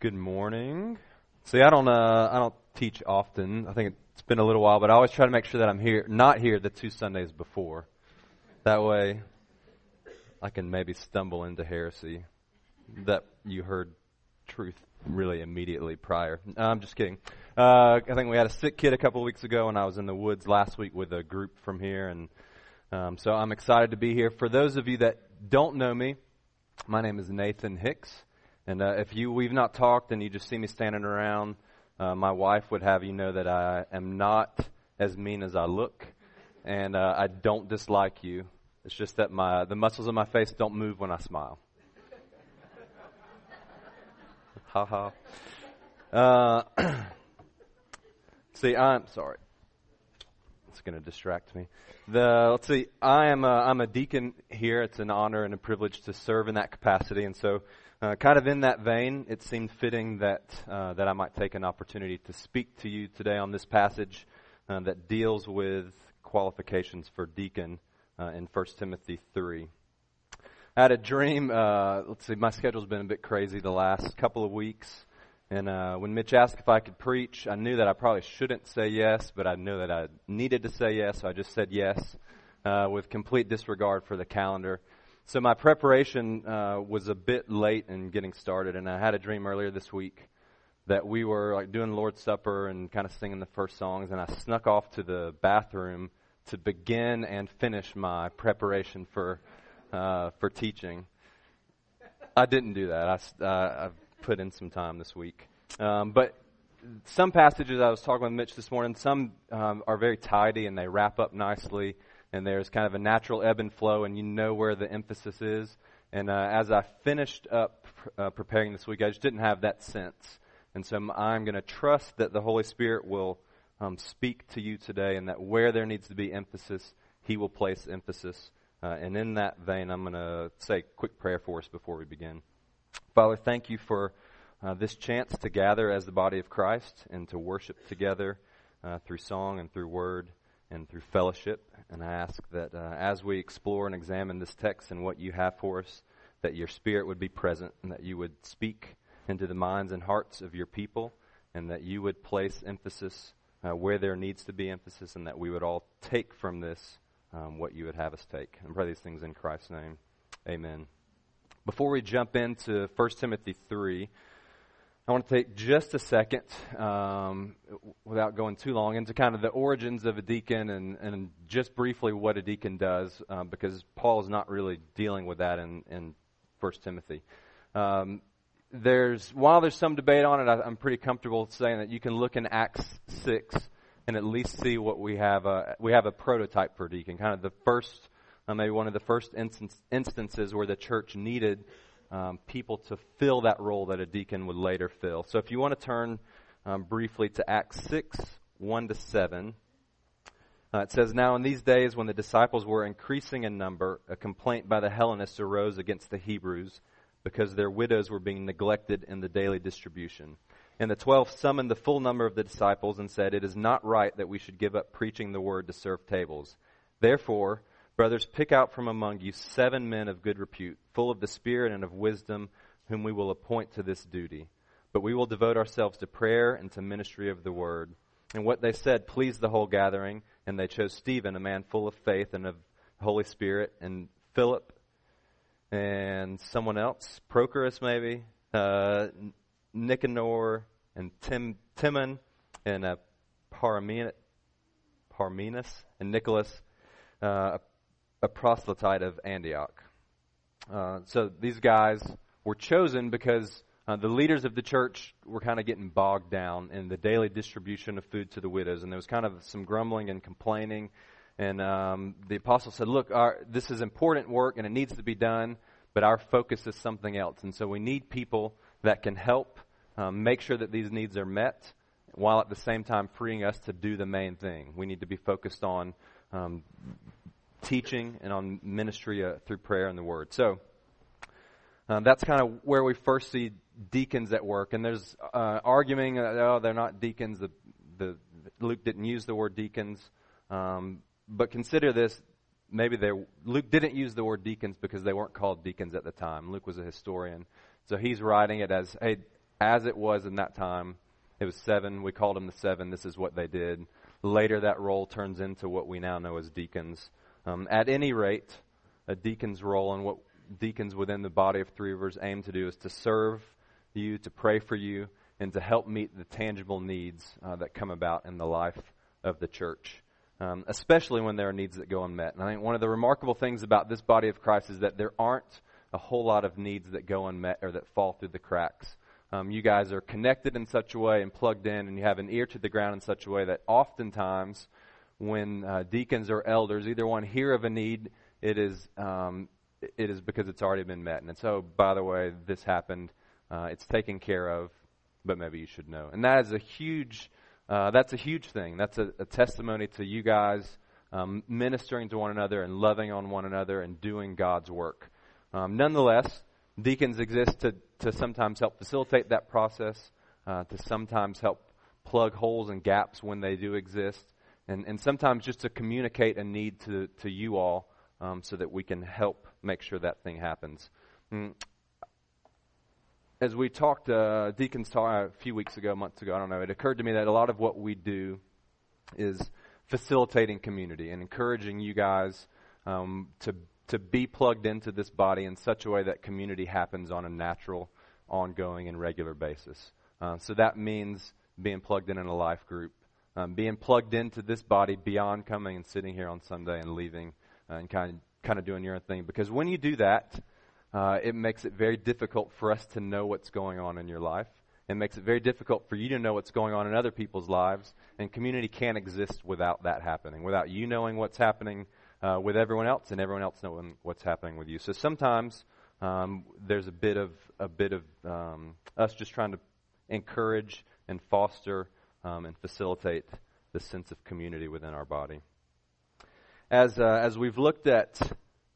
Good morning. See, I don't, uh, I don't teach often. I think it's been a little while, but I always try to make sure that I'm here, not here the two Sundays before. That way, I can maybe stumble into heresy that you heard truth really immediately prior. No, I'm just kidding. Uh, I think we had a sick kid a couple of weeks ago, and I was in the woods last week with a group from here, and um, so I'm excited to be here. For those of you that don't know me, my name is Nathan Hicks. And uh, if you we've not talked and you just see me standing around, uh, my wife would have you know that I am not as mean as I look, and uh, I don't dislike you. It's just that my the muscles of my face don't move when I smile. ha ha. Uh, see, I'm sorry. It's going to distract me. The let's see. I am a, I'm a deacon here. It's an honor and a privilege to serve in that capacity, and so uh, kind of in that vein, it seemed fitting that uh, that I might take an opportunity to speak to you today on this passage uh, that deals with qualifications for deacon uh, in 1 Timothy 3. I had a dream. Uh, let's see, my schedule's been a bit crazy the last couple of weeks. And uh, when Mitch asked if I could preach, I knew that I probably shouldn't say yes, but I knew that I needed to say yes, so I just said yes with complete disregard for the calendar. So my preparation uh, was a bit late in getting started, and I had a dream earlier this week that we were like doing Lord's Supper and kind of singing the first songs, and I snuck off to the bathroom to begin and finish my preparation for uh, for teaching. I didn't do that. I, uh, I've put in some time this week, um, but some passages I was talking with Mitch this morning. Some um, are very tidy and they wrap up nicely and there's kind of a natural ebb and flow, and you know where the emphasis is. And uh, as I finished up uh, preparing this week, I just didn't have that sense. And so I'm going to trust that the Holy Spirit will um, speak to you today, and that where there needs to be emphasis, He will place emphasis. Uh, and in that vein, I'm going to say a quick prayer for us before we begin. Father, thank you for uh, this chance to gather as the body of Christ and to worship together uh, through song and through word and through fellowship. And I ask that uh, as we explore and examine this text and what you have for us, that your Spirit would be present and that you would speak into the minds and hearts of your people and that you would place emphasis uh, where there needs to be emphasis and that we would all take from this um, what you would have us take. And pray these things in Christ's name. Amen. Before we jump into 1 Timothy 3, I want to take just a second, um, without going too long, into kind of the origins of a deacon and, and just briefly what a deacon does, um, because Paul is not really dealing with that in, in 1 Timothy. Um, there's while there's some debate on it, I, am pretty comfortable saying that you can look in Acts six and at least see what we have. A, we have a prototype for deacon, kind of the first, uh, maybe one of the first instance, instances where the church needed um, people to fill that role that a deacon would later fill. So if you want to turn um, briefly to Acts 6, 1 to 7, uh, it says, Now in these days when the disciples were increasing in number, a complaint by the Hellenists arose against the Hebrews because their widows were being neglected in the daily distribution. And the twelve summoned the full number of the disciples and said, It is not right that we should give up preaching the word to serve tables. Therefore, Brothers, pick out from among you seven men of good repute, full of the Spirit and of wisdom, whom we will appoint to this duty. But we will devote ourselves to prayer and to ministry of the word. And what they said pleased the whole gathering, and they chose Stephen, a man full of faith and of the Holy Spirit, and Philip, and someone else, Prochorus maybe, uh, Nicanor, and Tim, Timon, and uh, Parmenas, and Nicholas, uh, a proselyte of Antioch. Uh, so these guys were chosen because uh, the leaders of the church were kind of getting bogged down in the daily distribution of food to the widows, and there was kind of some grumbling and complaining. And um, the apostle said, "Look, our, this is important work, and it needs to be done, but our focus is something else. And so we need people that can help um, make sure that these needs are met, while at the same time freeing us to do the main thing. We need to be focused on um, teaching and on ministry uh, through prayer and the Word. So um, that's kind of where we first see deacons at work. And there's uh, arguing, uh, oh, they're not deacons. The, the Luke didn't use the word deacons, um, but consider this: maybe they Luke didn't use the word deacons because they weren't called deacons at the time. Luke was a historian, so he's writing it as, hey, as it was in that time. It was seven. We called them the seven. This is what they did. Later, that role turns into what we now know as deacons. Um, at any rate, a deacon's role and what deacons within the body of Three Rivers aim to do is to serve you, to pray for you, and to help meet the tangible needs uh, that come about in the life of the church, um, especially when there are needs that go unmet. And I think one of the remarkable things about this body of Christ is that there aren't a whole lot of needs that go unmet or that fall through the cracks. Um, you guys are connected in such a way and plugged in, and you have an ear to the ground in such a way that oftentimes, when uh, deacons or elders either one hear of a need, it is um, it is because it's already been met. And so, by the way, this happened. Uh, it's taken care of, but maybe you should know. And that is a huge. Uh, that's a huge thing. That's a, a testimony to you guys um, ministering to one another and loving on one another and doing God's work. Um, nonetheless, deacons exist to, to sometimes help facilitate that process, uh, to sometimes help plug holes and gaps when they do exist, and, and sometimes just to communicate a need to, to you all um, so that we can help make sure that thing happens. Mm. As we talked, uh, deacons talked a few weeks ago, months ago, I don't know, it occurred to me that a lot of what we do is facilitating community and encouraging you guys um, to to be plugged into this body in such a way that community happens on a natural, ongoing, and regular basis. Uh, so that means being plugged in in a life group, um, being plugged into this body beyond coming and sitting here on Sunday and leaving uh, and kind of, kind of doing your own thing. Because when you do that, uh, it makes it very difficult for us to know what's going on in your life. It makes it very difficult for you to know what's going on in other people's lives. And community can't exist without that happening, without you knowing what's happening uh, with everyone else and everyone else knowing what's happening with you. So sometimes um, there's a bit of a bit of um, us just trying to encourage and foster um, and facilitate the sense of community within our body. As uh, as we've looked at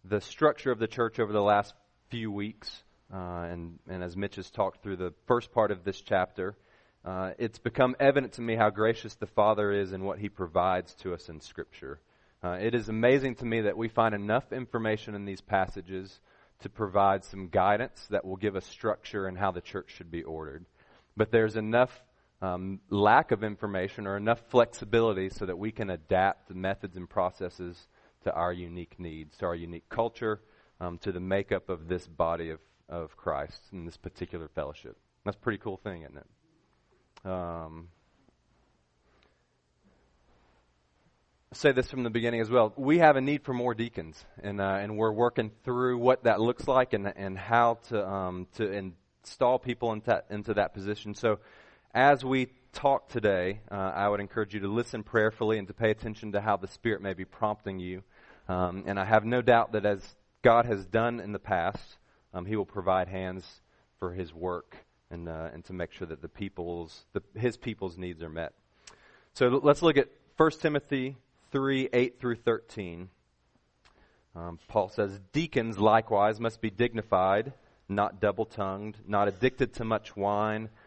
the structure of the church over the last few weeks, uh, and and as Mitch has talked through the first part of this chapter. Uh, it's become evident to me how gracious the Father is and what He provides to us in Scripture. Uh, it is amazing to me that we find enough information in these passages to provide some guidance that will give us structure and how the church should be ordered. But there's enough um, lack of information or enough flexibility so that we can adapt the methods and processes to our unique needs, to our unique culture, um, to the makeup of this body of, of Christ in this particular fellowship. That's a pretty cool thing, isn't it? Um, say this from the beginning as well. We have a need for more deacons, and uh, and we're working through what that looks like and and how to um, to install people into into that position. So, as we talk today, uh, I would encourage you to listen prayerfully and to pay attention to how the Spirit may be prompting you. Um, and I have no doubt that as God has done in the past, um, He will provide hands for His work and uh, and to make sure that the people's the, His people's needs are met. So let's look at 1 Timothy 3 8 through 13. Um, Paul says, Deacons likewise must be dignified, not double tongued, not addicted to much wine,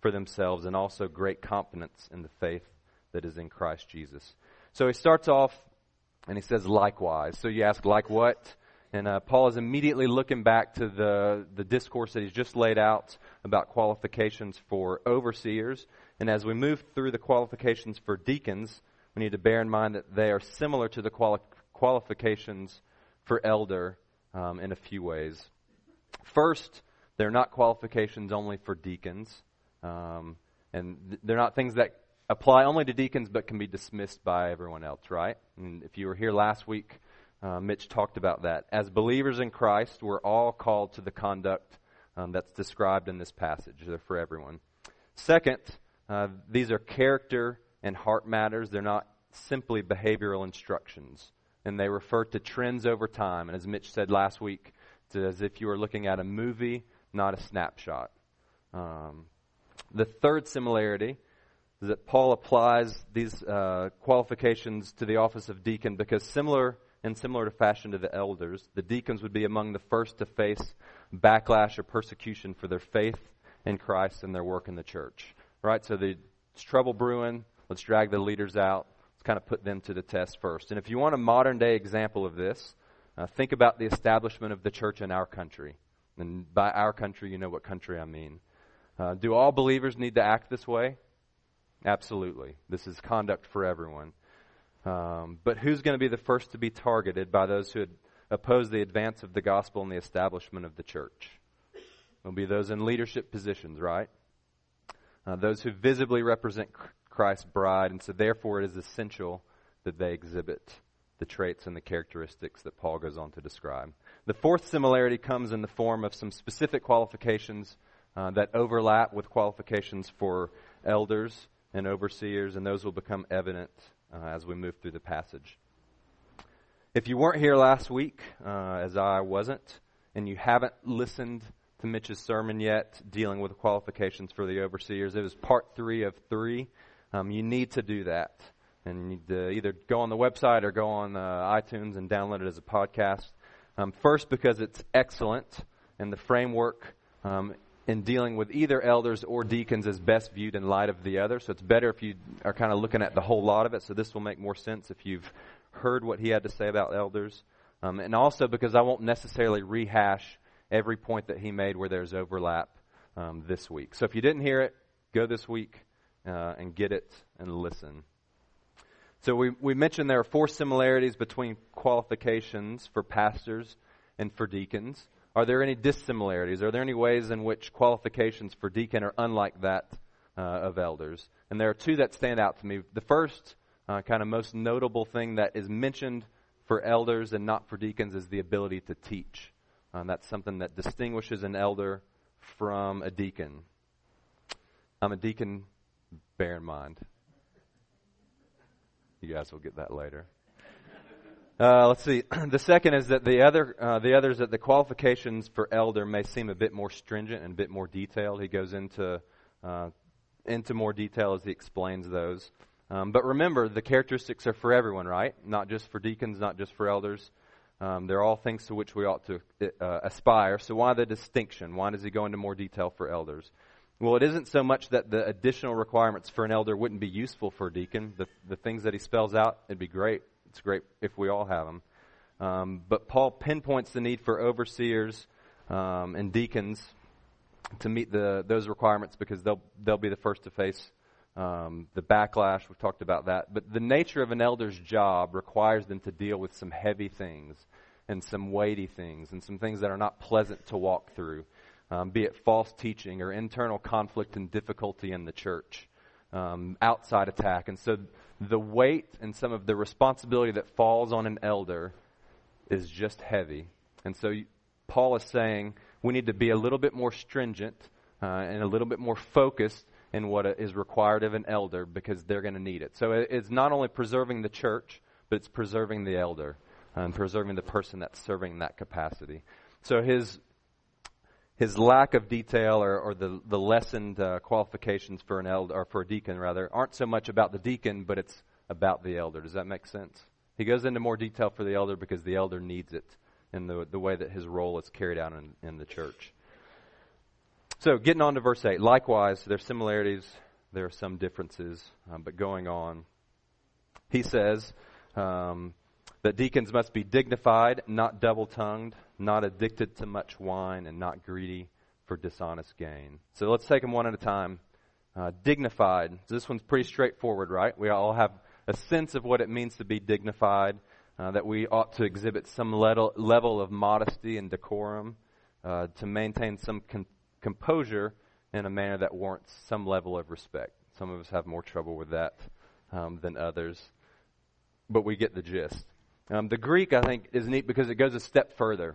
for themselves and also great confidence in the faith that is in Christ Jesus. So he starts off and he says, likewise. So you ask, like what? And uh, Paul is immediately looking back to the, the discourse that he's just laid out about qualifications for overseers. And as we move through the qualifications for deacons, we need to bear in mind that they are similar to the quali- qualifications for elder um, in a few ways. First, they're not qualifications only for deacons, um, and th- they're not things that apply only to deacons but can be dismissed by everyone else, right? And if you were here last week, uh, Mitch talked about that. As believers in Christ, we're all called to the conduct um, that's described in this passage. They're for everyone. Second, uh, these are character and heart matters. They're not simply behavioral instructions. And they refer to trends over time. And as Mitch said last week, it's as if you were looking at a movie, not a snapshot. Um, the third similarity is that Paul applies these uh, qualifications to the office of deacon because similar in similar to fashion to the elders, the deacons would be among the first to face backlash or persecution for their faith in Christ and their work in the church. Right? So there's trouble brewing. Let's drag the leaders out. Let's kind of put them to the test first. And if you want a modern day example of this, uh, think about the establishment of the church in our country. And by our country, you know what country I mean. Uh, do all believers need to act this way? Absolutely. This is conduct for everyone. Um, but who's going to be the first to be targeted by those who oppose the advance of the gospel and the establishment of the church? It'll be those in leadership positions, right? Uh, those who visibly represent Christ's bride, and so therefore it is essential that they exhibit the traits and the characteristics that Paul goes on to describe. The fourth similarity comes in the form of some specific qualifications uh, that overlap with qualifications for elders and overseers, and those will become evident uh, as we move through the passage. If you weren't here last week, uh, as I wasn't, and you haven't listened to Mitch's sermon yet, dealing with the qualifications for the overseers, it was part three of three. Um, you need to do that. And you need to either go on the website or go on uh, iTunes and download it as a podcast. Um, first, because it's excellent, and the framework um, in dealing with either elders or deacons is best viewed in light of the other. So it's better if you are kind of looking at the whole lot of it. So this will make more sense if you've heard what he had to say about elders. Um, and also because I won't necessarily rehash every point that he made where there's overlap um, this week. So if you didn't hear it, go this week uh, and get it and listen. So we, we mentioned there are four similarities between qualifications for pastors and for deacons. Are there any dissimilarities? Are there any ways in which qualifications for deacon are unlike that uh, of elders? And there are two that stand out to me. The first, uh, kind of most notable thing that is mentioned for elders and not for deacons is the ability to teach. Um, that's something that distinguishes an elder from a deacon. I'm a deacon, bear in mind. You guys will get that later. Uh, let's see. the second is that the other uh, the others that the qualifications for elder may seem a bit more stringent and a bit more detailed. He goes into uh, into more detail as he explains those. Um, but remember, the characteristics are for everyone, right? Not just for deacons, not just for elders. Um, they're all things to which we ought to uh, aspire. So why the distinction? Why does he go into more detail for elders? Well, it isn't so much that the additional requirements for an elder wouldn't be useful for a deacon. The, the things that he spells out, it'd be great. It's great if we all have them. Um, but Paul pinpoints the need for overseers um, and deacons to meet the, those requirements because they'll, they'll be the first to face um, the backlash. We've talked about that. But the nature of an elder's job requires them to deal with some heavy things and some weighty things and some things that are not pleasant to walk through, um, be it false teaching or internal conflict and difficulty in the church, um, outside attack. And so the weight and some of the responsibility that falls on an elder is just heavy. And so Paul is saying we need to be a little bit more stringent uh, and a little bit more focused in what is required of an elder because they're going to need it. So it's not only preserving the church, but it's preserving the elder and preserving the person that's serving that capacity. So his his lack of detail or, or the, the lessened uh, qualifications for an elder or for a deacon rather aren't so much about the deacon, but it's about the elder. Does that make sense? He goes into more detail for the elder because the elder needs it in the the way that his role is carried out in, in the church. So, getting on to verse 8. Likewise, there are similarities, there are some differences, um, but going on, he says um, that deacons must be dignified, not double tongued, not addicted to much wine, and not greedy for dishonest gain. So let's take them one at a time. Uh, dignified. This one's pretty straightforward, right? We all have a sense of what it means to be dignified, uh, that we ought to exhibit some level, level of modesty and decorum, uh, to maintain some con- composure in a manner that warrants some level of respect. Some of us have more trouble with that um, than others, but we get the gist. Um, the Greek, I think, is neat because it goes a step further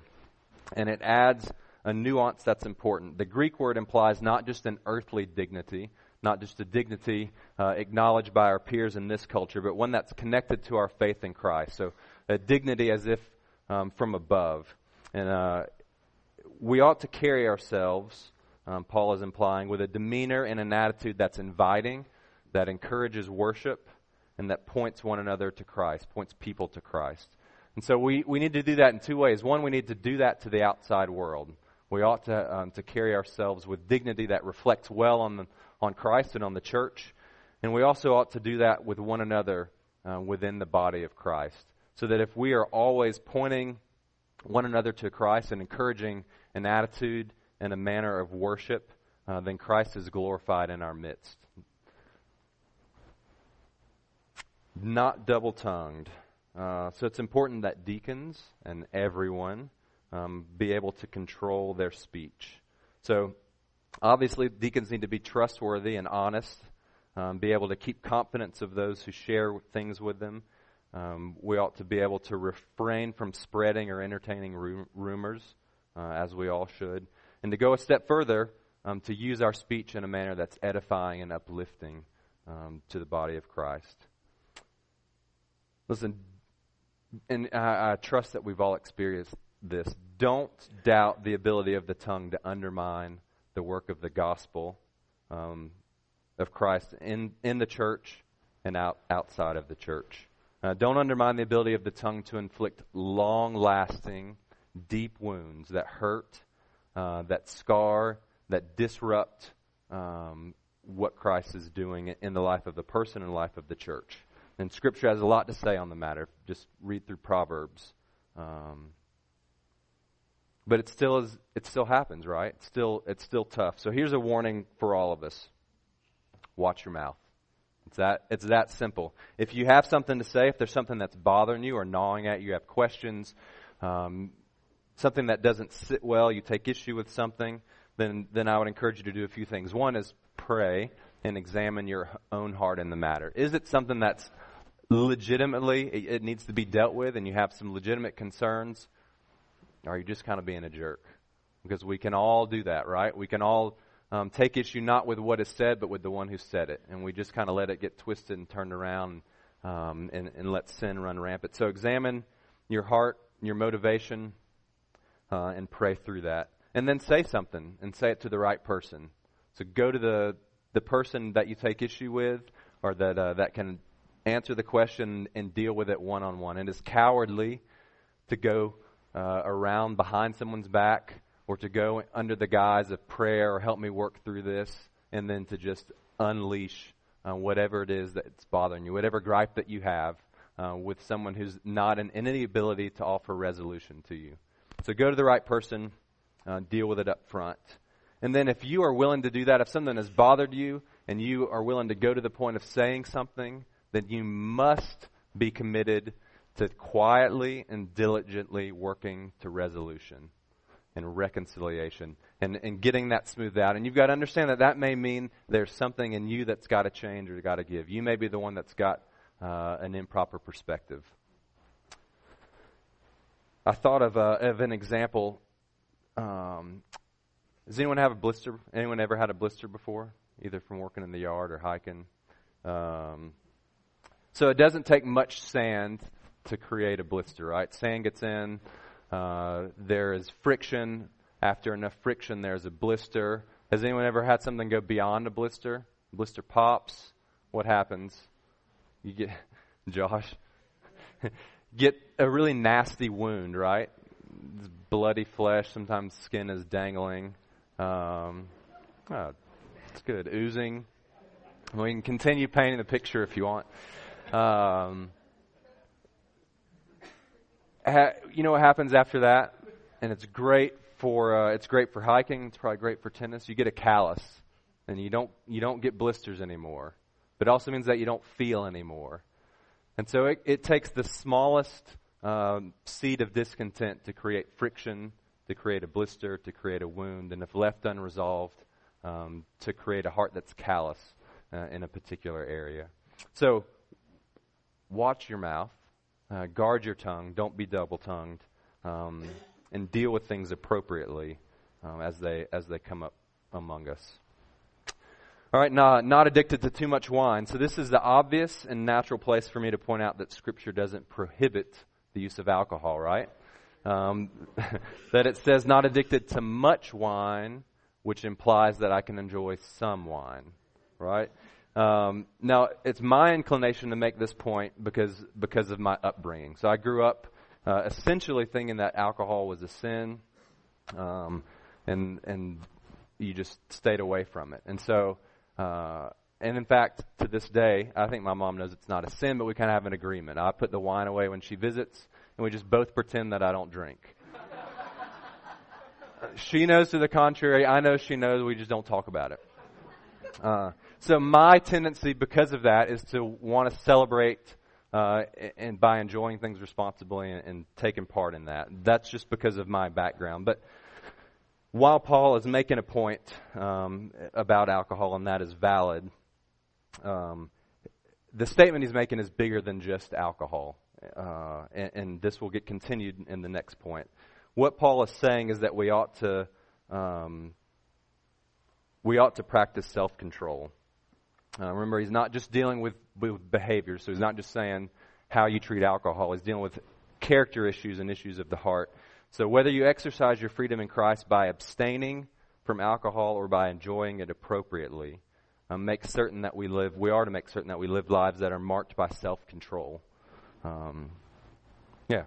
and it adds a nuance that's important. The Greek word implies not just an earthly dignity, not just a dignity uh, acknowledged by our peers in this culture, but one that's connected to our faith in Christ. So a dignity as if um, from above. And uh, we ought to carry ourselves, um, Paul is implying, with a demeanor and an attitude that's inviting, that encourages worship and that points one another to Christ, points people to Christ. And so we, we need to do that in two ways. One, we need to do that to the outside world. We ought to, um, to carry ourselves with dignity that reflects well on, the, on Christ and on the church. And we also ought to do that with one another uh, within the body of Christ. So that if we are always pointing one another to Christ and encouraging an attitude and a manner of worship, uh, then Christ is glorified in our midst. Not double tongued. Uh, so it's important that deacons and everyone um, be able to control their speech. So obviously, deacons need to be trustworthy and honest, um, be able to keep confidence of those who share things with them. Um, we ought to be able to refrain from spreading or entertaining ru- rumors, uh, as we all should. And to go a step further, um, to use our speech in a manner that's edifying and uplifting um, to the body of Christ. Listen, and I, I trust that we've all experienced this. Don't doubt the ability of the tongue to undermine the work of the gospel um, of Christ in, in the church and out, outside of the church. Uh, don't undermine the ability of the tongue to inflict long lasting, deep wounds that hurt, uh, that scar, that disrupt um, what Christ is doing in the life of the person and life of the church. And Scripture has a lot to say on the matter. Just read through Proverbs. Um, but it still is. It still happens, right? It's still it's still tough. So here's a warning for all of us: watch your mouth. It's that it's that simple. If you have something to say, if there's something that's bothering you or gnawing at you, you have questions, um, something that doesn't sit well, you take issue with something, then then I would encourage you to do a few things. One is pray and examine your own heart in the matter. Is it something that's legitimately it, it needs to be dealt with and you have some legitimate concerns? Or are you just kind of being a jerk? Because we can all do that, right? We can all um, take issue not with what is said, but with the one who said it. And we just kind of let it get twisted and turned around um, and, and let sin run rampant. So examine your heart, your motivation, uh, and pray through that. And then say something and say it to the right person. So go to the, the person that you take issue with or that, uh, that can answer the question and deal with it one on one. And it's cowardly to go uh, around behind someone's back or to go under the guise of prayer or help me work through this and then to just unleash uh, whatever it is that's bothering you, whatever gripe that you have uh, with someone who's not in any ability to offer resolution to you. So go to the right person, uh, deal with it up front. And then if you are willing to do that, if something has bothered you and you are willing to go to the point of saying something, then you must be committed to quietly and diligently working to resolution and reconciliation and, and getting that smoothed out. And you've got to understand that that may mean there's something in you that's got to change or got to give. You may be the one that's got uh, an improper perspective. I thought of, uh, of an example. Um, does anyone have a blister? Anyone ever had a blister before, either from working in the yard or hiking? Um, so it doesn't take much sand to create a blister, right? Sand gets in, uh, there is friction. After enough friction, there's a blister. Has anyone ever had something go beyond a blister? Blister pops. What happens? You get, Josh, get a really nasty wound, right? It's bloody flesh. Sometimes skin is dangling. Um, oh, it's good. Oozing. We can continue painting the picture if you want. Um, ha, you know what happens after that? And it's great for uh, it's great for hiking. It's probably great for tennis. You get a callus, and you don't you don't get blisters anymore. But it also means that you don't feel anymore. And so it, it takes the smallest um, seed of discontent to create friction, to create a blister, to create a wound, and if left unresolved, um, to create a heart that's callous uh, in a particular area. So watch your mouth. Uh, guard your tongue. Don't be double tongued. Um, and deal with things appropriately um, as, they, as they come up among us. All right, not, not addicted to too much wine. So, this is the obvious and natural place for me to point out that Scripture doesn't prohibit the use of alcohol, right? Um, that it says not addicted to much wine, which implies that I can enjoy some wine, right? Um, now, it's my inclination to make this point because because of my upbringing. So I grew up uh, essentially thinking that alcohol was a sin, um, and and you just stayed away from it. And so, uh, and in fact, to this day, I think my mom knows it's not a sin, but we kind of have an agreement. I put the wine away when she visits, and we just both pretend that I don't drink. she knows to the contrary. I know she knows. We just don't talk about it. Uh, so my tendency, because of that, is to want to celebrate uh, and by enjoying things responsibly and, and taking part in that. That's just because of my background. But while Paul is making a point um, about alcohol, and that is valid, um, the statement he's making is bigger than just alcohol. Uh, and, and, this will get continued in the next point. What Paul is saying is that we ought to um, we ought to practice self control. Uh, remember, he's not just dealing with, with behavior, so he's not just saying how you treat alcohol. He's dealing with character issues and issues of the heart. So whether you exercise your freedom in Christ by abstaining from alcohol or by enjoying it appropriately, um, make certain that we live. We are to make certain that we live lives that are marked by self-control. Um, yeah,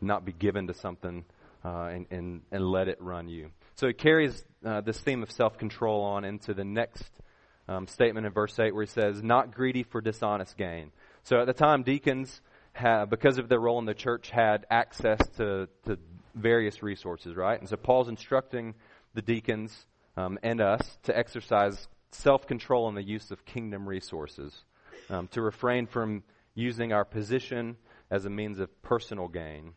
not be given to something uh, and, and and let it run you. So it carries uh, this theme of self-control on into the next um, statement in verse 8 where he says, not greedy for dishonest gain. So at the time, deacons, have, because of their role in the church, had access to, to various resources, right? And so Paul's instructing the deacons um, and us to exercise self control in the use of kingdom resources, um, to refrain from using our position as a means of personal gain.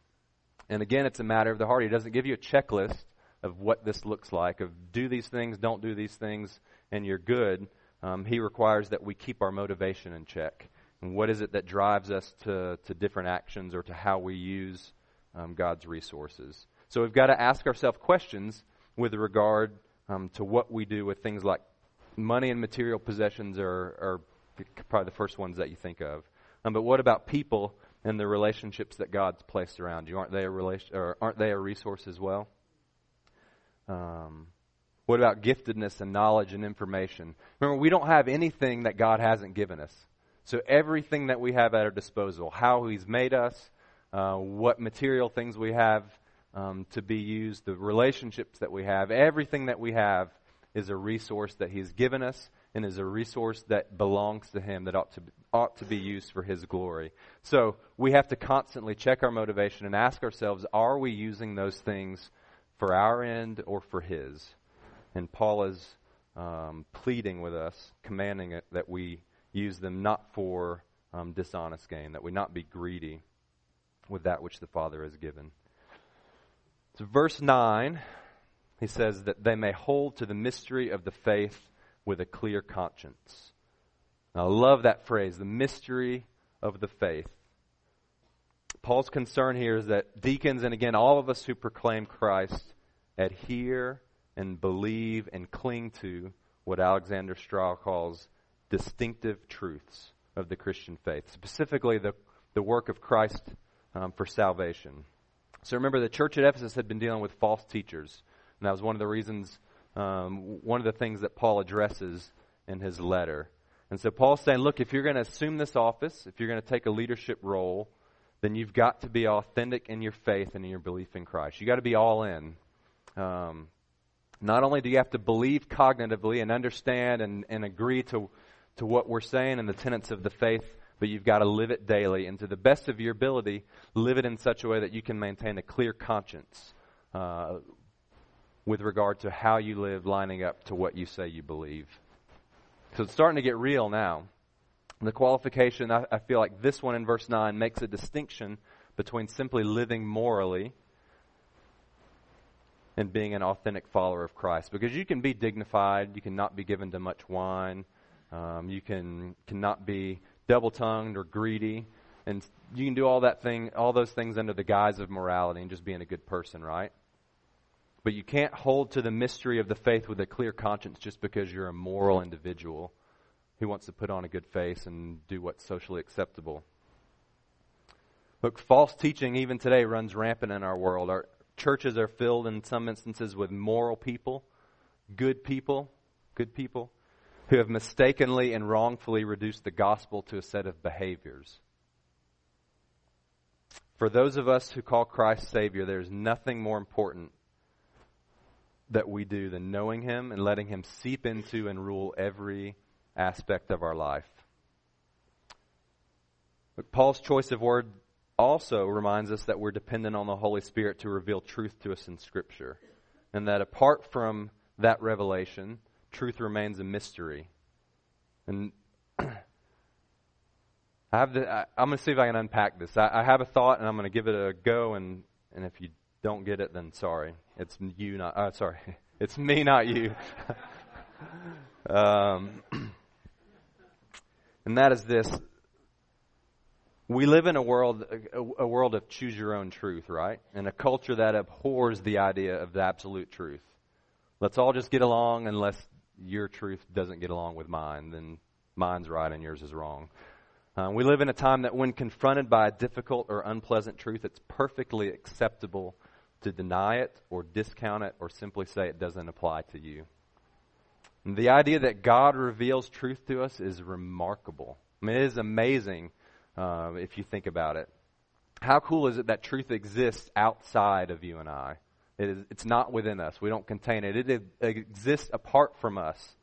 And again, it's a matter of the heart. He doesn't give you a checklist of what this looks like, of do these things, don't do these things, and you're good um, he requires that we keep our motivation in check. And what is it that drives us to, to different actions or to how we use um, God's resources? So we've got to ask ourselves questions with regard um, to what we do with things like money and material possessions are, are probably the first ones that you think of. Um, but what about people and the relationships that God's placed around you? Aren't they a relation, or aren't they a resource as well? Um, what about giftedness and knowledge and information? Remember, we don't have anything that God hasn't given us. So everything that we have at our disposal, how He's made us, uh, what material things we have um, to be used, the relationships that we have, everything that we have is a resource that He's given us and is a resource that belongs to Him that ought to ought to be used for His glory. So we have to constantly check our motivation and ask ourselves: Are we using those things for our end or for His? And Paul is um, pleading with us, commanding it that we use them not for um, dishonest gain, that we not be greedy with that which the Father has given. So, verse 9, he says that they may hold to the mystery of the faith with a clear conscience. I love that phrase, the mystery of the faith. Paul's concern here is that deacons, and again, all of us who proclaim Christ, adhere and believe and cling to what Alexander Strauch calls distinctive truths of the Christian faith, specifically the, the work of Christ um, for salvation. So remember, the church at Ephesus had been dealing with false teachers, and that was one of the reasons, um, one of the things that Paul addresses in his letter. And so Paul's saying, look, if you're going to assume this office, if you're going to take a leadership role, then you've got to be authentic in your faith and in your belief in Christ. You've got to be all in. Um, not only do you have to believe cognitively and understand and, and agree to, to what we're saying and the tenets of the faith, but you've got to live it daily. And to the best of your ability, live it in such a way that you can maintain a clear conscience uh, with regard to how you live lining up to what you say you believe. So it's starting to get real now. The qualification, I, I feel like this one in verse 9 makes a distinction between simply living morally and being an authentic follower of Christ. Because you can be dignified, you cannot be given to much wine, um, you can cannot be double tongued or greedy, and you can do all that thing, all those things under the guise of morality and just being a good person, right? But you can't hold to the mystery of the faith with a clear conscience just because you're a moral individual who wants to put on a good face and do what's socially acceptable. Look, false teaching even today runs rampant in our world. Our, churches are filled in some instances with moral people, good people, good people. who have mistakenly and wrongfully reduced the gospel to a set of behaviors. For those of us who call Christ Savior, there's nothing more important that we do than knowing Him and letting Him seep into and rule every aspect of our life. But Paul's choice of word also reminds us that we're dependent on the Holy Spirit to reveal truth to us in Scripture. And that apart from that revelation, truth remains a mystery. And I have the, I, am going to see if I can unpack this. I, I have a thought, and I'm going to give it a go. And and if you don't get it, then sorry, it's you, not. Uh, sorry, it's me, not you. um, and that is this: we live in a world, a, a world of choose your own truth, right? And a culture that abhors the idea of the absolute truth. Let's all just get along unless your truth doesn't get along with mine, then mine's right and yours is wrong. Uh, we live in a time that when confronted by a difficult or unpleasant truth, it's perfectly acceptable to deny it or discount it or simply say it doesn't apply to you. And the idea that God reveals truth to us is remarkable. I mean, it is amazing uh, if you think about it. How cool is it that truth exists outside of you and I? It is, it's not within us. We don't contain it. It, it exists apart from us.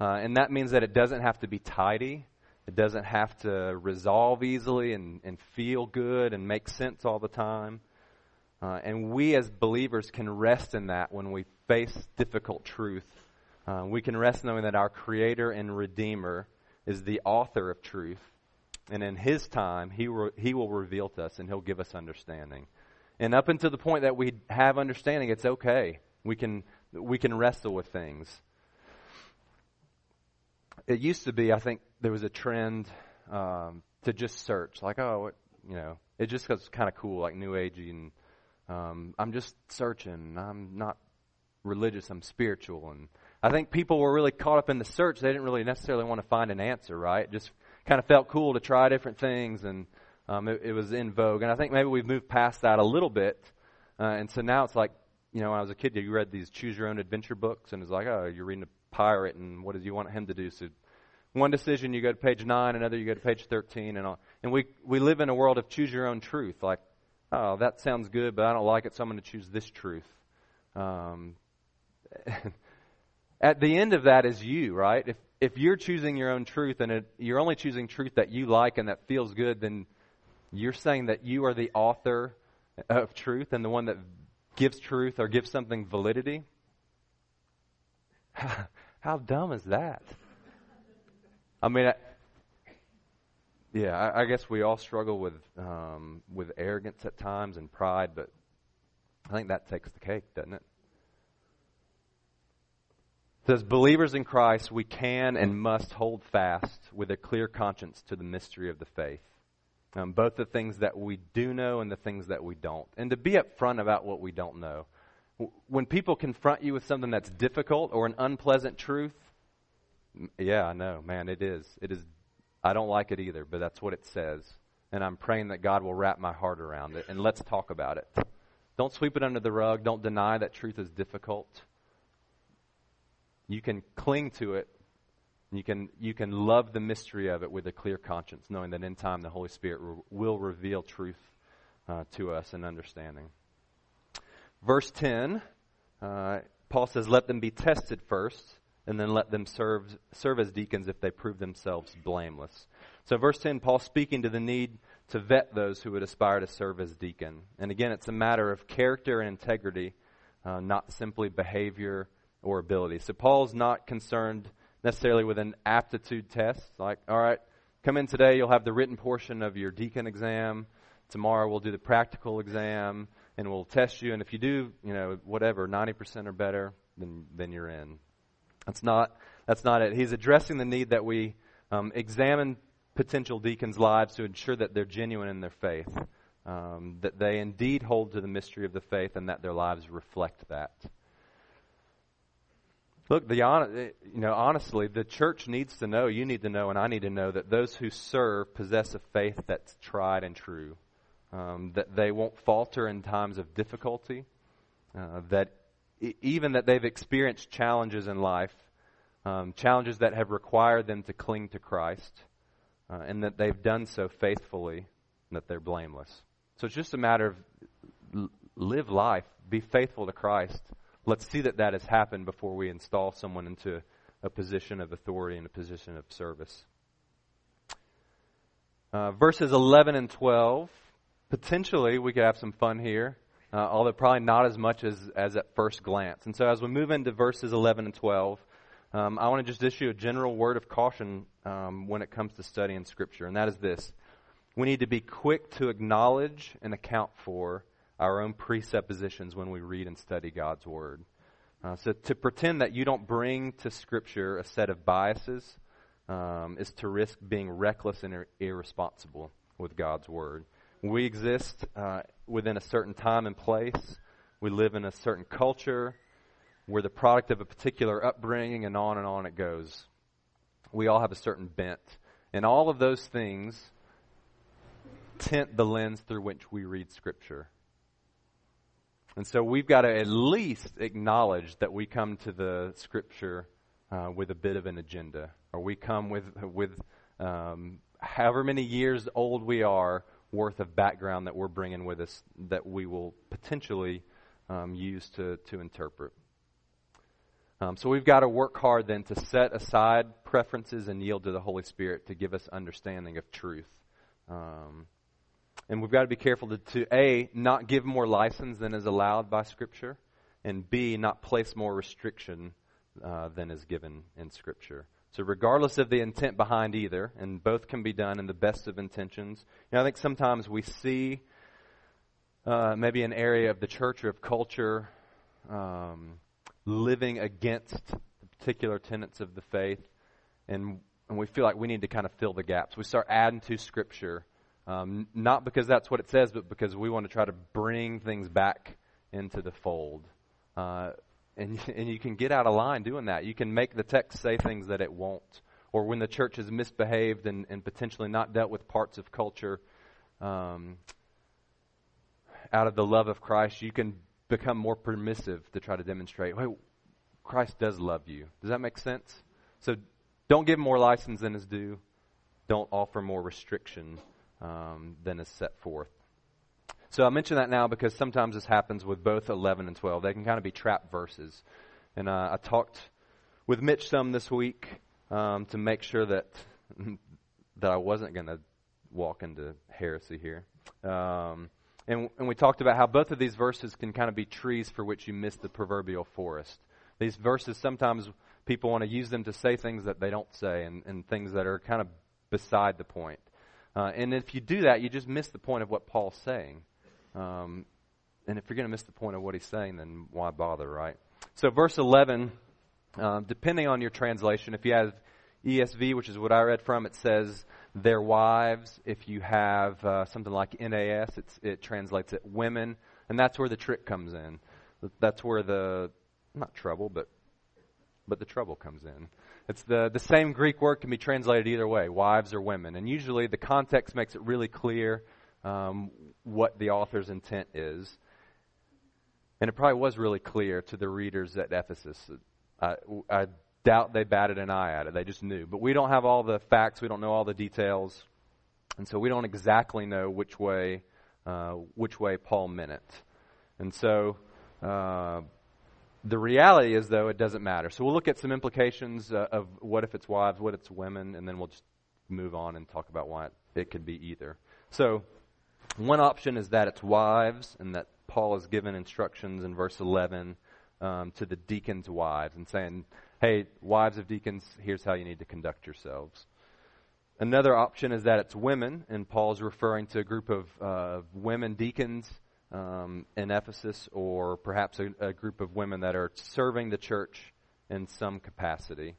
Uh, and that means that it doesn't have to be tidy. It doesn't have to resolve easily and, and feel good and make sense all the time. Uh, and we as believers can rest in that when we face difficult truth. Uh, we can rest knowing that our Creator and Redeemer is the author of truth. And in His time, He, re- he will reveal to us and He'll give us understanding. And up until the point that we have understanding, it's okay. We can, we can wrestle with things. It used to be, I think, there was a trend um, to just search, like, oh, you know, it just was kind of cool, like New Agey, and um, I'm just searching. I'm not religious. I'm spiritual, and I think people were really caught up in the search. They didn't really necessarily want to find an answer, right? Just kind of felt cool to try different things, and um, it, it, was in vogue. And I think maybe we've moved past that a little bit. Uh, and so now it's like, you know, when I was a kid, you read these choose your own adventure books, and it's like, oh, you're reading a pirate, and what does you want him to do? So one decision, you go to page 9, another, you go to page 13, and all. And we, we live in a world of choose your own truth. Like, oh, that sounds good, but I don't like it, so I'm going to choose this truth. Um, at the end of that is you, right? If, if you're choosing your own truth and it, you're only choosing truth that you like and that feels good, then you're saying that you are the author of truth and the one that gives truth or gives something validity? How, dumb is that? I mean, yeah, I, I, guess we all struggle with um, with arrogance at times and pride, but I think that takes the cake, doesn't it? As believers in Christ, we can and must hold fast with a clear conscience to the mystery of the faith. Um, both the things that we do know and the things that we don't. And to be upfront about what we don't know. When people confront you with something that's difficult or an unpleasant truth, yeah, I know, man, it is. It is. I don't like it either, but that's what it says. And I'm praying that God will wrap my heart around it. And let's talk about it. Don't sweep it under the rug. Don't deny that truth is difficult. You can cling to it you can, you can love the mystery of it with a clear conscience, knowing that in time the Holy Spirit re- will reveal truth uh, to us and understanding. Verse 10, uh, Paul says, Let them be tested first, and then let them serve, serve as deacons if they prove themselves blameless. So, verse 10, Paul speaking to the need to vet those who would aspire to serve as deacon. And again, it's a matter of character and integrity, uh, not simply behavior or ability. So, Paul's not concerned necessarily with an aptitude test. Like, all right, come in today, you'll have the written portion of your deacon exam. Tomorrow we'll do the practical exam and we'll test you. And if you do, you know, whatever, 90% or better, then, then you're in. That's not, that's not it. He's addressing the need that we um, examine potential deacons' lives to ensure that they're genuine in their faith, um, that they indeed hold to the mystery of the faith, and that their lives reflect that. Look, the eh, you know honestly, the church needs to know. You need to know, and I need to know that those who serve possess a faith that's tried and true. Um, that they won't falter in times of difficulty. Uh, that even that they've experienced challenges in life, um, challenges that have required them to cling to Christ, uh, and that they've done so faithfully, and that they're blameless. So it's just a matter of live life, be faithful to Christ. Let's see that that has happened before we install someone into a position of authority and a position of service. Uh, verses 11 and 12, potentially we could have some fun here, uh, although probably not as much as, as at first glance. And so as we move into verses 11 and 12, um, I want to just issue a general word of caution um, when it comes to studying Scripture, and that is this. We need to be quick to acknowledge and account for our own presuppositions when we read and study God's Word. Uh, so to pretend that you don't bring to Scripture a set of biases um, is to risk being reckless and ir- irresponsible with God's Word. We exist uh, within a certain time and place. We live in a certain culture. We're the product of a particular upbringing, and on and on it goes. We all have a certain bent. And all of those things tint the lens through which we read Scripture. And so we've got to at least acknowledge that we come to the Scripture uh, with a bit of an agenda, or we come with with um, however many years old we are worth of background that we're bringing with us that we will potentially um, use to to interpret. Um, so we've got to work hard then to set aside preferences and yield to the Holy Spirit to give us understanding of truth. Um, and we've got to be careful to, to, A, not give more license than is allowed by Scripture, and B, not place more restriction uh, than is given in Scripture. So, regardless of the intent behind either, and both can be done in the best of intentions, you know, I think sometimes we see uh, maybe an area of the church or of culture um, living against the particular tenets of the faith, and, and we feel like we need to kind of fill the gaps. We start adding to Scripture um, not because that's what it says, but because we want to try to bring things back into the fold. Uh, and, and you can get out of line doing that. You can make the text say things that it won't. Or when the church has misbehaved and, and potentially not dealt with parts of culture um, out of the love of Christ, you can become more permissive to try to demonstrate, hey, Christ does love you. Does that make sense? So don't give more license than is due. Don't offer more restriction um, than is set forth. So I mention that now because sometimes this happens with both 11 and 12. They can kind of be trap verses. And uh, I talked with Mitch some this week um, to make sure that that I wasn't going to walk into heresy here. Um, and, and we talked about how both of these verses can kind of be trees for which you miss the proverbial forest. These verses, sometimes people want to use them to say things that they don't say and, and things that are kind of beside the point. Uh, and if you do that, you just miss the point of what Paul's saying. Um, and if you're going to miss the point of what he's saying, then why bother, right? So, verse 11, um, depending on your translation, if you have ESV, which is what I read from, it says their wives. If you have uh, something like NAS, it translates it women. And that's where the trick comes in. That's where the, not trouble, but, but the trouble comes in. It's the, the same Greek word can be translated either way, wives or women. And usually the context makes it really clear um, what the author's intent is. And it probably was really clear to the readers at Ephesus. I, I doubt they batted an eye at it. They just knew. But we don't have all the facts. We don't know all the details. And so we don't exactly know which way, uh, which way Paul meant it. And so, uh, the reality is, though, it doesn't matter. So we'll look at some implications uh, of what if it's wives, what if it's women, and then we'll just move on and talk about why it, it could be either. So one option is that it's wives, and that Paul has given instructions in verse 11 um, to the deacons' wives and saying, hey, wives of deacons, here's how you need to conduct yourselves. Another option is that it's women, and Paul's referring to a group of uh, women deacons um, in Ephesus, or perhaps a, a, group of women that are serving the church in some capacity.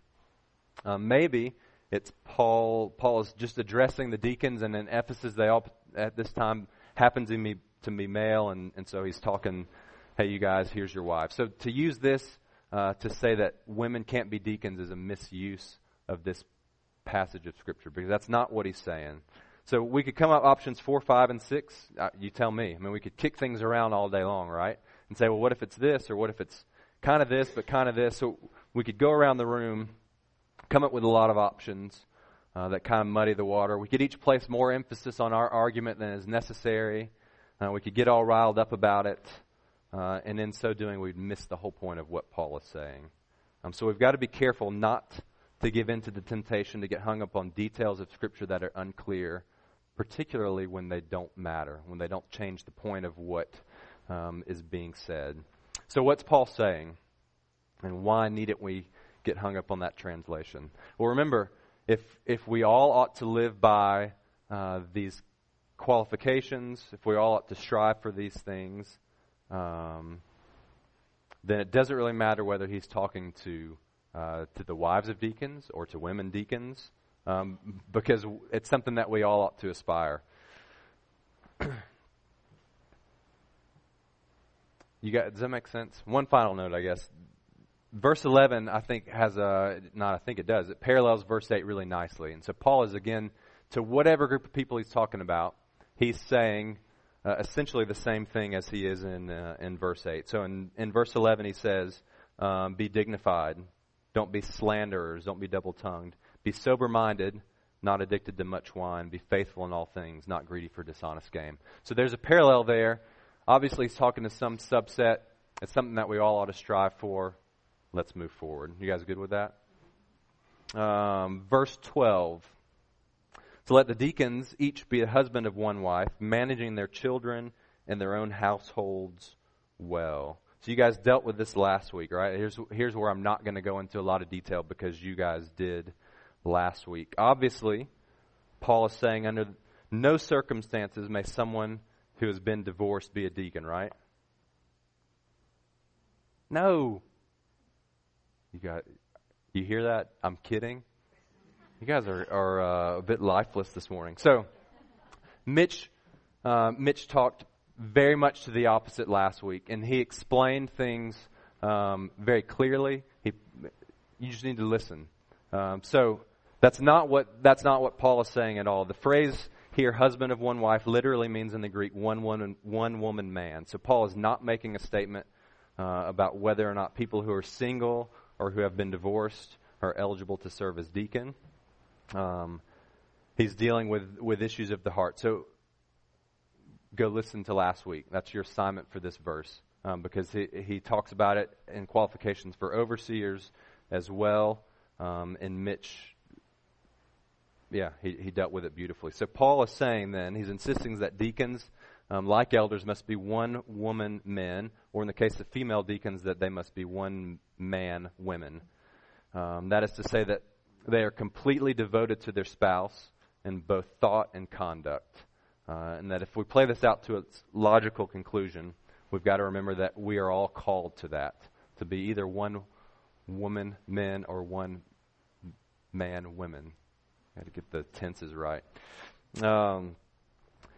Um, maybe it's Paul. Paul is just addressing the deacons, and in Ephesus, they all at this time happens to be to be male, and, and so he's talking. Hey, you guys, here's your wife. So to use this uh, to say that women can't be deacons is a misuse of this passage of Scripture because that's not what he's saying. So we could come up options four, five, and six. Uh, you tell me. I mean, we could kick things around all day long, right? And say, well, what if it's this, or what if it's kind of this, but kind of this? So we could go around the room come up with a lot of options uh, that kind of muddy the water. We could each place more emphasis on our argument than is necessary. Uh, we could get all riled up about it, uh, and in so doing, we'd miss the whole point of what Paul is saying. Um, so we've got to be careful not to give in to the temptation to get hung up on details of Scripture that are unclear, particularly when they don't matter, when they don't change the point of what um, is being said. So, what's Paul saying? And why needn't we get hung up on that translation? Well, remember, if, if we all ought to live by uh, these qualifications, if we all ought to strive for these things, um, then it doesn't really matter whether he's talking to uh, to the wives of deacons or to women deacons, um, because it's something that we all ought to aspire. you got does that make sense? One final note, I guess. Verse 11, I think, has a, not I think it does, it parallels verse 8 really nicely. And so Paul is again, to whatever group of people he's talking about, he's saying uh, essentially the same thing as he is in, uh, in verse 8. So in, in verse 11, he says, um, Be dignified, don't be slanderers, don't be double tongued, be sober minded, not addicted to much wine, be faithful in all things, not greedy for dishonest gain. So there's a parallel there. Obviously, he's talking to some subset. It's something that we all ought to strive for. Let's move forward. You guys good with that? Um, verse 12. So let the deacons each be a husband of one wife, managing their children and their own households well. So you guys dealt with this last week, right? Here's here's where I'm not going to go into a lot of detail because you guys did last week. Obviously, Paul is saying under no circumstances may someone who has been divorced be a deacon, right? No. You got you hear that? I'm kidding. You guys are, are uh, a bit lifeless this morning. So, Mitch, uh, Mitch talked very much to the opposite last week, and he explained things um, very clearly. He, you just need to listen. Um, so that's not what that's not what Paul is saying at all. The phrase here, "husband of one wife," literally means in the Greek one woman, one woman man. So Paul is not making a statement uh, about whether or not people who are single or who have been divorced are eligible to serve as deacon. Um, he's dealing with, with issues of the heart. So go listen to last week. That's your assignment for this verse um, because he, he talks about it in qualifications for overseers as well. Um, and Mitch, yeah, he, he dealt with it beautifully. So Paul is saying then, he's insisting that deacons, um, like elders, must be one woman men, or in the case of female deacons, that they must be one man women. Um, that is to say that they are completely devoted to their spouse in both thought and conduct. Uh, and that if we play this out to its logical conclusion, we've got to remember that we are all called to that to be either one woman, men, or one man, women. Had to get the tenses right. Um,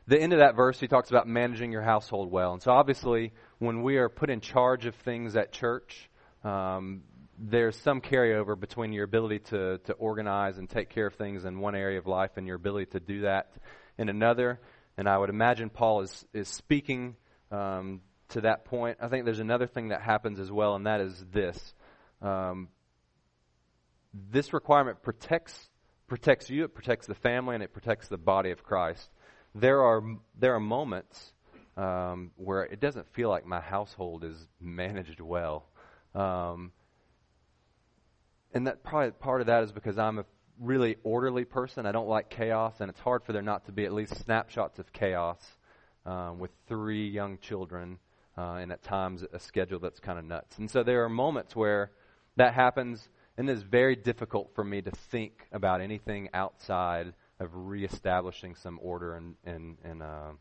the end of that verse, he talks about managing your household well. And so, obviously, when we are put in charge of things at church, um, there's some carryover between your ability to, to organize and take care of things in one area of life and your ability to do that in another. And I would imagine Paul is, is speaking um, to that point. I think there's another thing that happens as well, and that is this. Um, this requirement protects protects you, it protects the family, and it protects the body of Christ. There are there are moments um, where it doesn't feel like my household is managed well. Um, and that probably part of that is because I'm a really orderly person. I don't like chaos, and it's hard for there not to be at least snapshots of chaos um, with three young children, uh, and at times a schedule that's kind of nuts. And so there are moments where that happens, and it's very difficult for me to think about anything outside of reestablishing some order and and and, uh,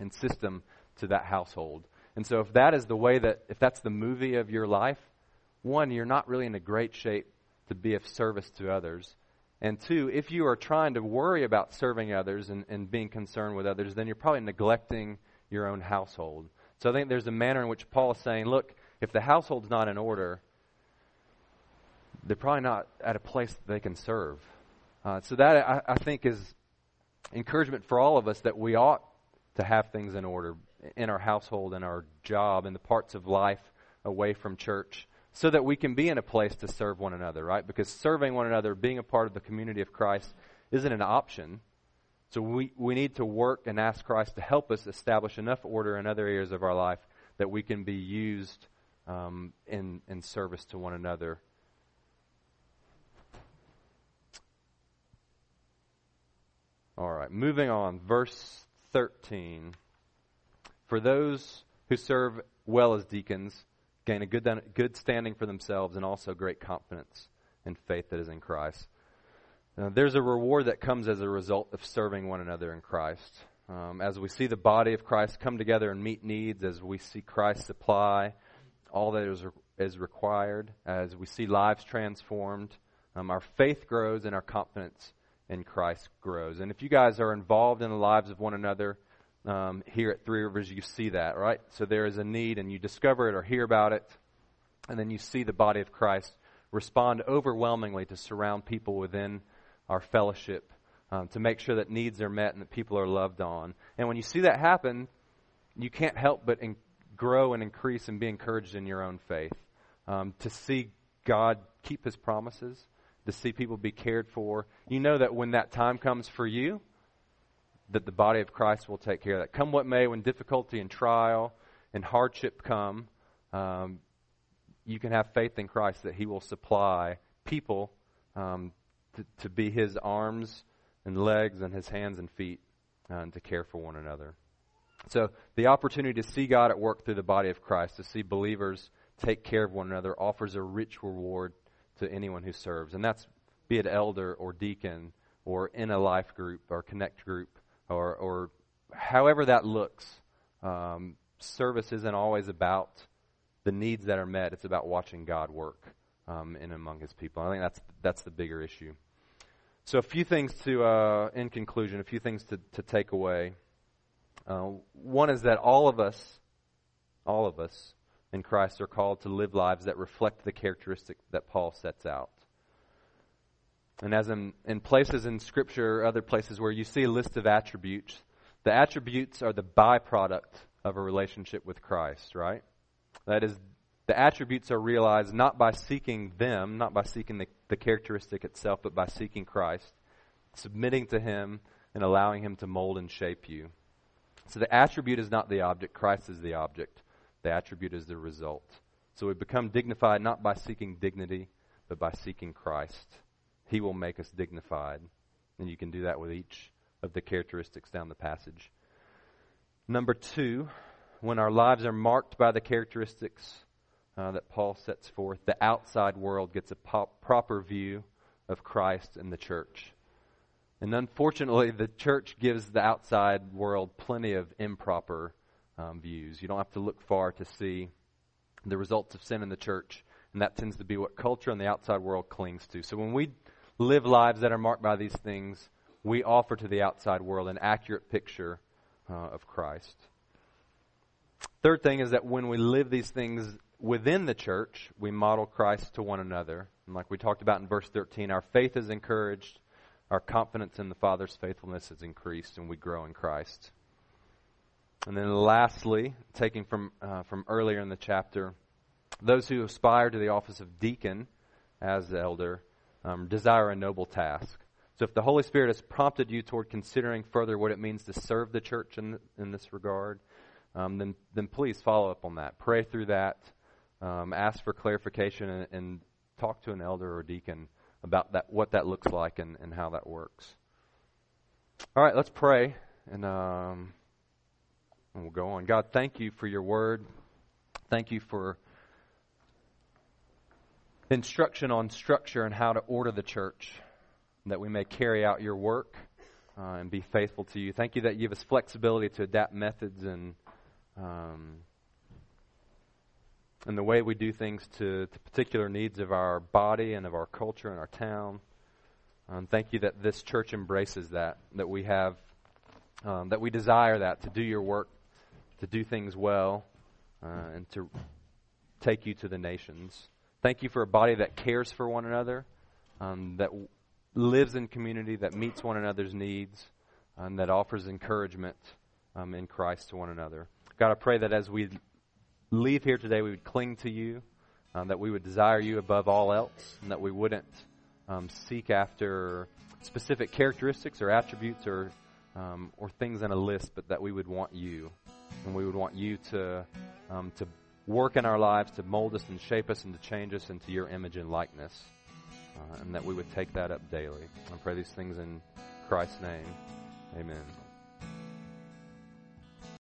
and system to that household. And so if that is the way that if that's the movie of your life, one, you're not really in a great shape to be of service to others. And two, if you are trying to worry about serving others and, and being concerned with others, then you're probably neglecting your own household. So I think there's a manner in which Paul is saying, look, if the household's not in order, they're probably not at a place that they can serve. Uh, so that I, I think is encouragement for all of us that we ought to have things in order in our household, in our job, in the parts of life away from church so that we can be in a place to serve one another, right? Because serving one another, being a part of the community of Christ, isn't an option. So we, we need to work and ask Christ to help us establish enough order in other areas of our life that we can be used um, in, in service to one another. All right, moving on. Verse 13. For those who serve well as deacons gain a good, good standing for themselves and also great confidence in faith that is in Christ. Now, there's a reward that comes as a result of serving one another in Christ. Um, as we see the body of Christ come together and meet needs, as we see Christ supply all that is, is required, as we see lives transformed, um, our faith grows and our confidence in Christ grows. And if you guys are involved in the lives of one another um, here at Three Rivers, you see that, right? So there is a need, and you discover it or hear about it, and then you see the body of Christ respond overwhelmingly to surround people within our fellowship um, to make sure that needs are met and that people are loved on. And when you see that happen, you can't help but in, grow and increase and be encouraged in your own faith. Um, to see God keep his promises, to see people be cared for. You know that when that time comes for you, that the body of Christ will take care of that. Come what may, when difficulty and trial and hardship come, um, you can have faith in Christ that He will supply people um, to, to be his arms and legs and his hands and feet uh, and to care for one another. So the opportunity to see God at work through the body of Christ, to see believers take care of one another, offers a rich reward to anyone who serves. And that's be it elder or deacon or in a life group or connect group or, or however that looks. Um, service isn't always about the needs that are met. It's about watching God work um, in among His people. I think that's that's the bigger issue. So, a few things to, uh, in conclusion, a few things to, to take away. Uh, one is that all of us, all of us in Christ are called to live lives that reflect the characteristic that Paul sets out. And as in, in places in Scripture, other places where you see a list of attributes, the attributes are the byproduct of a relationship with Christ, right? That is, the attributes are realized not by seeking them, not by seeking the, the characteristic itself, but by seeking Christ, submitting to Him, and allowing Him to mold and shape you. So the attribute is not the object, Christ is the object. The attribute is the result. So we become dignified not by seeking dignity, but by seeking Christ. He will make us dignified. And you can do that with each of the characteristics down the passage. Number two, when our lives are marked by the characteristics uh, that Paul sets forth, the outside world gets a pop- proper view of Christ and the church. And unfortunately, the church gives the outside world plenty of improper um, views. You don't have to look far to see the results of sin in the church, and that tends to be what culture and the outside world clings to. So when we live lives that are marked by these things, we offer to the outside world an accurate picture uh, of Christ. Third thing is that when we live these things within the church, we model Christ to one another. And like we talked about in verse 13, our faith is encouraged, our confidence in the Father's faithfulness is increased, and we grow in Christ. And then lastly, taking from, uh, from earlier in the chapter, those who aspire to the office of deacon as elder um, desire a noble task. So if the Holy Spirit has prompted you toward considering further what it means to serve the church in, in this regard, um, then, then please follow up on that. Pray through that um, ask for clarification and, and, talk to an elder or deacon about that, what that looks like and, and how that works. All right, let's pray, and, um, and we'll go on. God, thank you for your word. Thank you for instruction on structure and how to order the church, that we may carry out your work uh, and be faithful to you. Thank you that you give us flexibility to adapt methods and um, and the way we do things to, to particular needs of our body and of our culture and our town. Um, thank you that this church embraces that, that we have, um, that we desire that, to do your work, to do things well, uh, and to take you to the nations. Thank you for a body that cares for one another, um, that w- lives in community, that meets one another's needs, and that offers encouragement um, in Christ to one another. God, I pray that as we leave here today, we would cling to you, um, that we would desire you above all else, and that we wouldn't um, seek after specific characteristics or attributes or um, or things in a list, but that we would want you, and we would want you to um, to work in our lives to mold us and shape us and to change us into your image and likeness, uh, and that we would take that up daily. I pray these things in Christ's name. Amen.